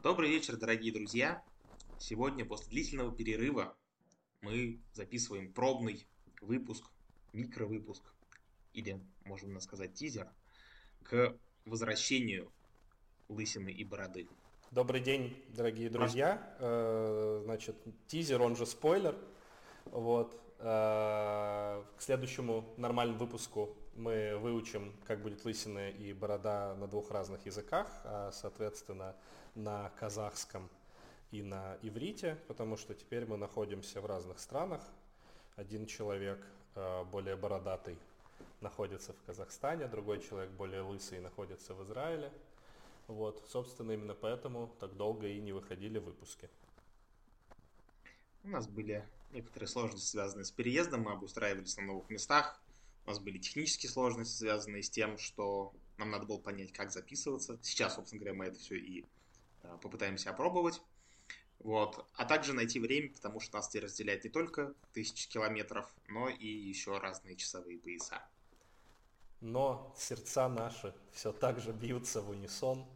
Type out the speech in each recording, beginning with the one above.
Добрый вечер, дорогие друзья. Сегодня, после длительного перерыва, мы записываем пробный выпуск, микровыпуск, или, можно сказать, тизер, к возвращению лысины и бороды. Добрый день, дорогие друзья. Э, значит, тизер, он же спойлер. Вот. Э, к следующему нормальному выпуску мы выучим, как будет лысина и борода на двух разных языках, а, соответственно, на казахском и на иврите, потому что теперь мы находимся в разных странах. Один человек э, более бородатый находится в Казахстане, другой человек более лысый находится в Израиле. Вот, собственно, именно поэтому так долго и не выходили выпуски. У нас были некоторые сложности, связанные с переездом, мы обустраивались на новых местах, у нас были технические сложности, связанные с тем, что нам надо было понять, как записываться. Сейчас, собственно говоря, мы это все и а, попытаемся опробовать. Вот. А также найти время, потому что нас теперь разделяет не только тысячи километров, но и еще разные часовые пояса. Но сердца наши все так же бьются в унисон.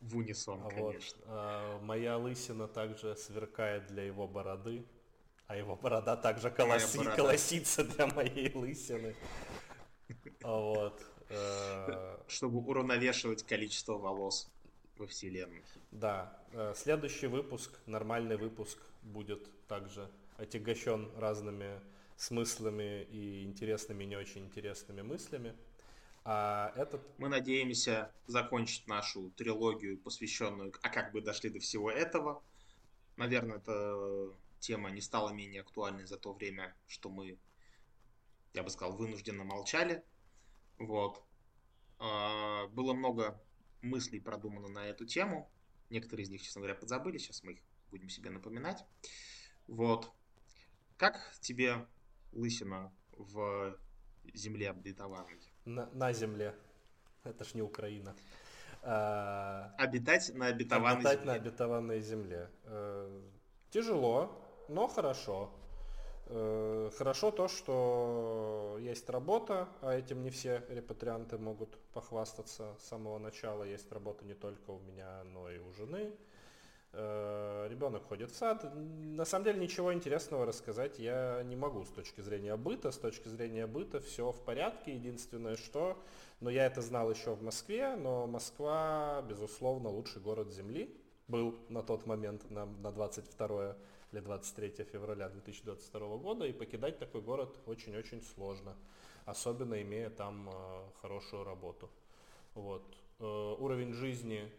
В унисон, вот. конечно. А, моя лысина также сверкает для его бороды, а его борода также колоси, борода. колосится для моей лысины. Вот. Э, Чтобы уравновешивать количество волос во Вселенной. Да. Э, следующий выпуск, нормальный выпуск, будет также отягощен разными смыслами и интересными и не очень интересными мыслями. А этот... Мы надеемся закончить нашу трилогию, посвященную «А как бы дошли до всего этого?». Наверное, эта тема не стала менее актуальной за то время, что мы, я бы сказал, вынужденно молчали. Вот. А, было много мыслей продумано на эту тему. Некоторые из них, честно говоря, подзабыли. Сейчас мы их будем себе напоминать. Вот. Как тебе лысина в земле обетованной? На, на земле. Это ж не Украина. А, обитать на обетованной обитать земле. на обетованной земле. Э, тяжело, но хорошо. Э, хорошо то, что есть работа, а этим не все репатрианты могут похвастаться с самого начала. Есть работа не только у меня, но и у жены. Э, ребенок ходит в сад. На самом деле ничего интересного рассказать я не могу с точки зрения быта. С точки зрения быта все в порядке. Единственное, что... Но я это знал еще в Москве, но Москва, безусловно, лучший город Земли. Был на тот момент, на, на 22 или 23 февраля 2022 года. И покидать такой город очень-очень сложно. Особенно имея там э, хорошую работу. Вот. Э, уровень жизни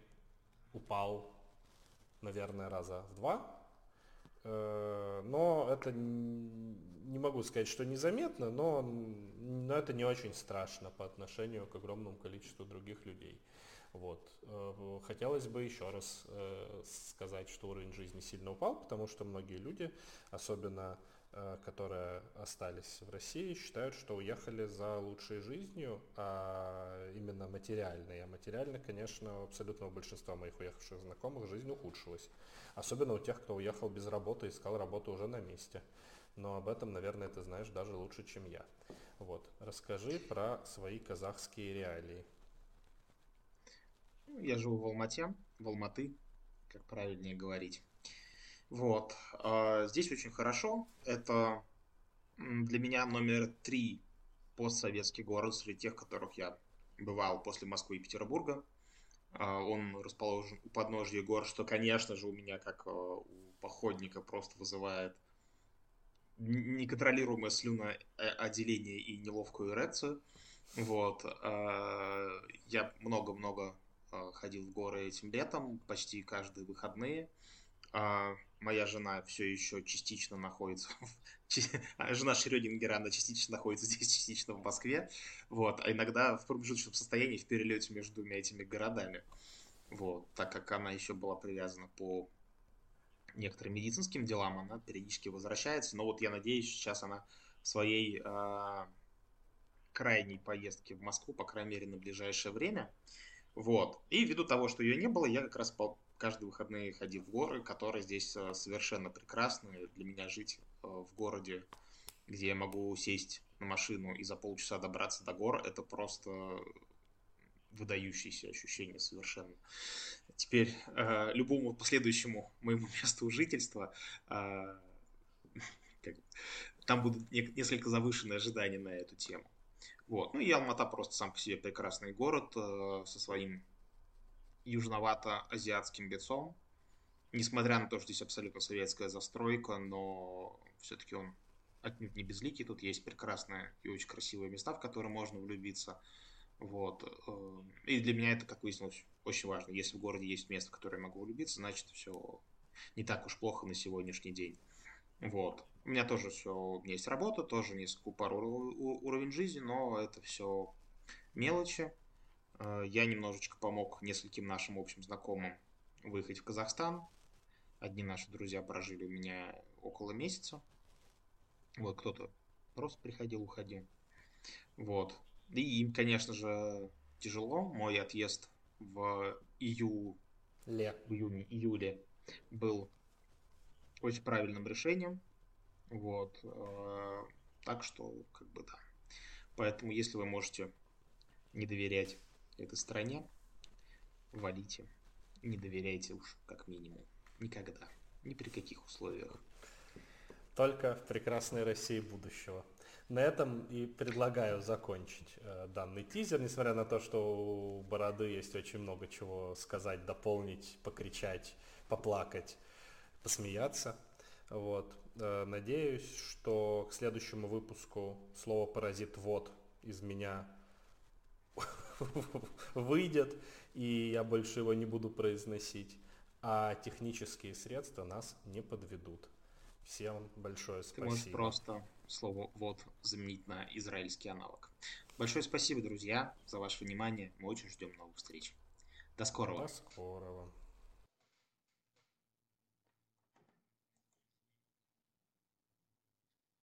упал наверное, раза в два. Э, но это не могу сказать, что незаметно, но, но это не очень страшно по отношению к огромному количеству других людей. Вот. Э, хотелось бы еще раз э, сказать, что уровень жизни сильно упал, потому что многие люди, особенно Э, которые остались в России, считают, что уехали за лучшей жизнью, а именно материальной. А материально, конечно, у абсолютного большинства моих уехавших знакомых жизнь ухудшилась. Особенно у тех, кто уехал без работы, искал работу уже на месте. Но об этом, наверное, ты знаешь даже лучше, чем я. Вот. Расскажи про свои казахские реалии. Я живу в Алмате, в Алматы, как правильнее говорить. Вот. А, здесь очень хорошо. Это для меня номер три постсоветский город среди тех, которых я бывал после Москвы и Петербурга. А, он расположен у подножья гор, что, конечно же, у меня, как а, у походника, просто вызывает неконтролируемое слюноотделение и неловкую эрекцию. Вот. Я много-много ходил в горы этим летом, почти каждые выходные. Моя жена все еще частично находится, в... жена Шрёдингера, она частично находится здесь, частично в Москве, вот, а иногда в промежуточном состоянии в перелете между двумя этими городами, вот, так как она еще была привязана по некоторым медицинским делам, она периодически возвращается, но вот я надеюсь, сейчас она в своей э, крайней поездке в Москву, по крайней мере, на ближайшее время, вот, и ввиду того, что ее не было, я как раз по каждые выходные ходил в горы, которые здесь э, совершенно прекрасны. Для меня жить э, в городе, где я могу сесть на машину и за полчаса добраться до гор, это просто выдающееся ощущение совершенно. Теперь э, любому последующему моему месту жительства э, там будут не, несколько завышенные ожидания на эту тему. Вот. Ну и Алмата просто сам по себе прекрасный город э, со своим южновато-азиатским лицом. Несмотря на то, что здесь абсолютно советская застройка, но все-таки он отнюдь не безликий. Тут есть прекрасные и очень красивые места, в которые можно влюбиться. Вот. Э, и для меня это, как выяснилось, очень важно. Если в городе есть место, в которое я могу влюбиться, значит, все не так уж плохо на сегодняшний день. Вот. У меня тоже все, у меня есть работа, тоже несколько пар уровень жизни, но это все мелочи. Э, я немножечко помог нескольким нашим общим знакомым выехать в Казахстан. Одни наши друзья прожили у меня около месяца. Вот кто-то просто приходил, уходил. Вот. И им, конечно же, тяжело. Мой отъезд в июле, в июне, июле был очень правильным решением. Вот. Э, так что, как бы, да. Поэтому, если вы можете не доверять этой стране, валите. Не доверяйте уж, как минимум. Никогда. Ни при каких условиях. Только в прекрасной России будущего. На этом и предлагаю закончить э, данный тизер, несмотря на то, что у Бороды есть очень много чего сказать, дополнить, покричать, поплакать, посмеяться. Вот. Э, надеюсь, что к следующему выпуску слово «паразит вот» из меня выйдет, и я больше его не буду произносить, а технические средства нас не подведут. Всем большое спасибо. Ты можешь просто слово «вот» заменить на израильский аналог. Большое спасибо, друзья, за ваше внимание. Мы очень ждем новых встреч. До скорого. До скорого.